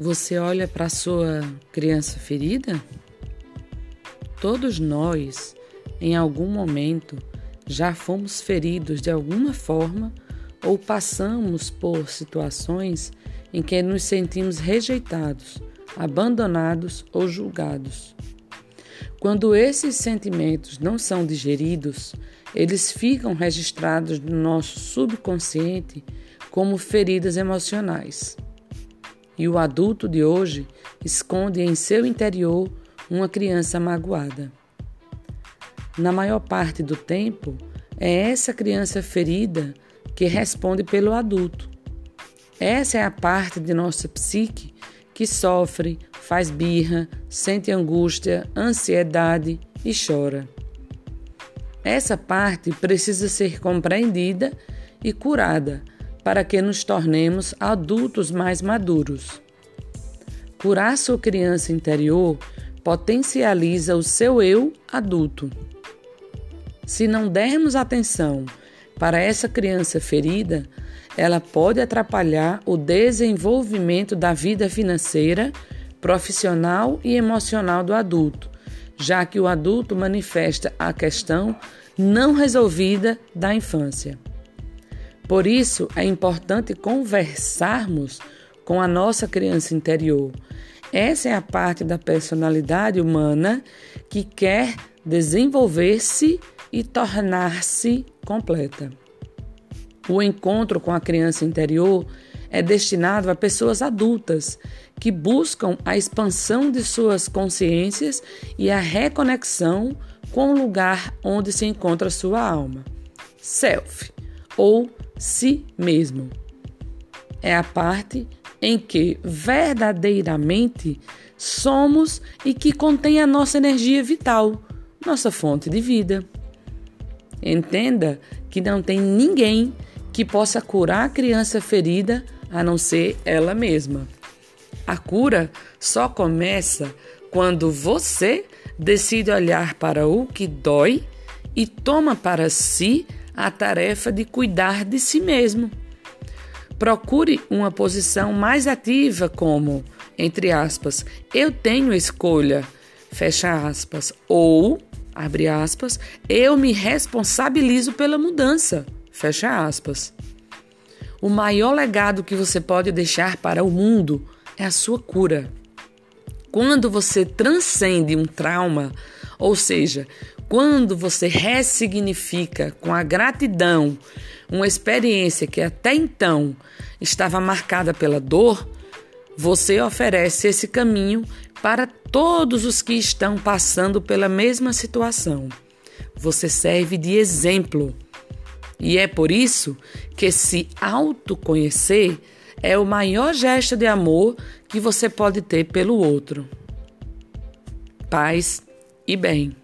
Você olha para a sua criança ferida? Todos nós, em algum momento, já fomos feridos de alguma forma ou passamos por situações em que nos sentimos rejeitados, abandonados ou julgados. Quando esses sentimentos não são digeridos, eles ficam registrados no nosso subconsciente como feridas emocionais. E o adulto de hoje esconde em seu interior uma criança magoada. Na maior parte do tempo, é essa criança ferida que responde pelo adulto. Essa é a parte de nossa psique que sofre, faz birra, sente angústia, ansiedade e chora. Essa parte precisa ser compreendida e curada para que nos tornemos adultos mais maduros. Curar sua criança interior potencializa o seu eu adulto. Se não dermos atenção para essa criança ferida, ela pode atrapalhar o desenvolvimento da vida financeira, profissional e emocional do adulto, já que o adulto manifesta a questão não resolvida da infância. Por isso, é importante conversarmos com a nossa criança interior. Essa é a parte da personalidade humana que quer desenvolver-se e tornar-se completa. O encontro com a criança interior é destinado a pessoas adultas que buscam a expansão de suas consciências e a reconexão com o lugar onde se encontra sua alma. Self ou si mesmo. É a parte em que verdadeiramente somos e que contém a nossa energia vital, nossa fonte de vida. Entenda que não tem ninguém que possa curar a criança ferida a não ser ela mesma. A cura só começa quando você decide olhar para o que dói e toma para si a tarefa de cuidar de si mesmo. Procure uma posição mais ativa, como, entre aspas, eu tenho escolha, fecha aspas, ou, abre aspas, eu me responsabilizo pela mudança, fecha aspas. O maior legado que você pode deixar para o mundo é a sua cura. Quando você transcende um trauma, ou seja, quando você ressignifica com a gratidão uma experiência que até então estava marcada pela dor, você oferece esse caminho para todos os que estão passando pela mesma situação. Você serve de exemplo. E é por isso que se autoconhecer é o maior gesto de amor que você pode ter pelo outro. Paz e bem.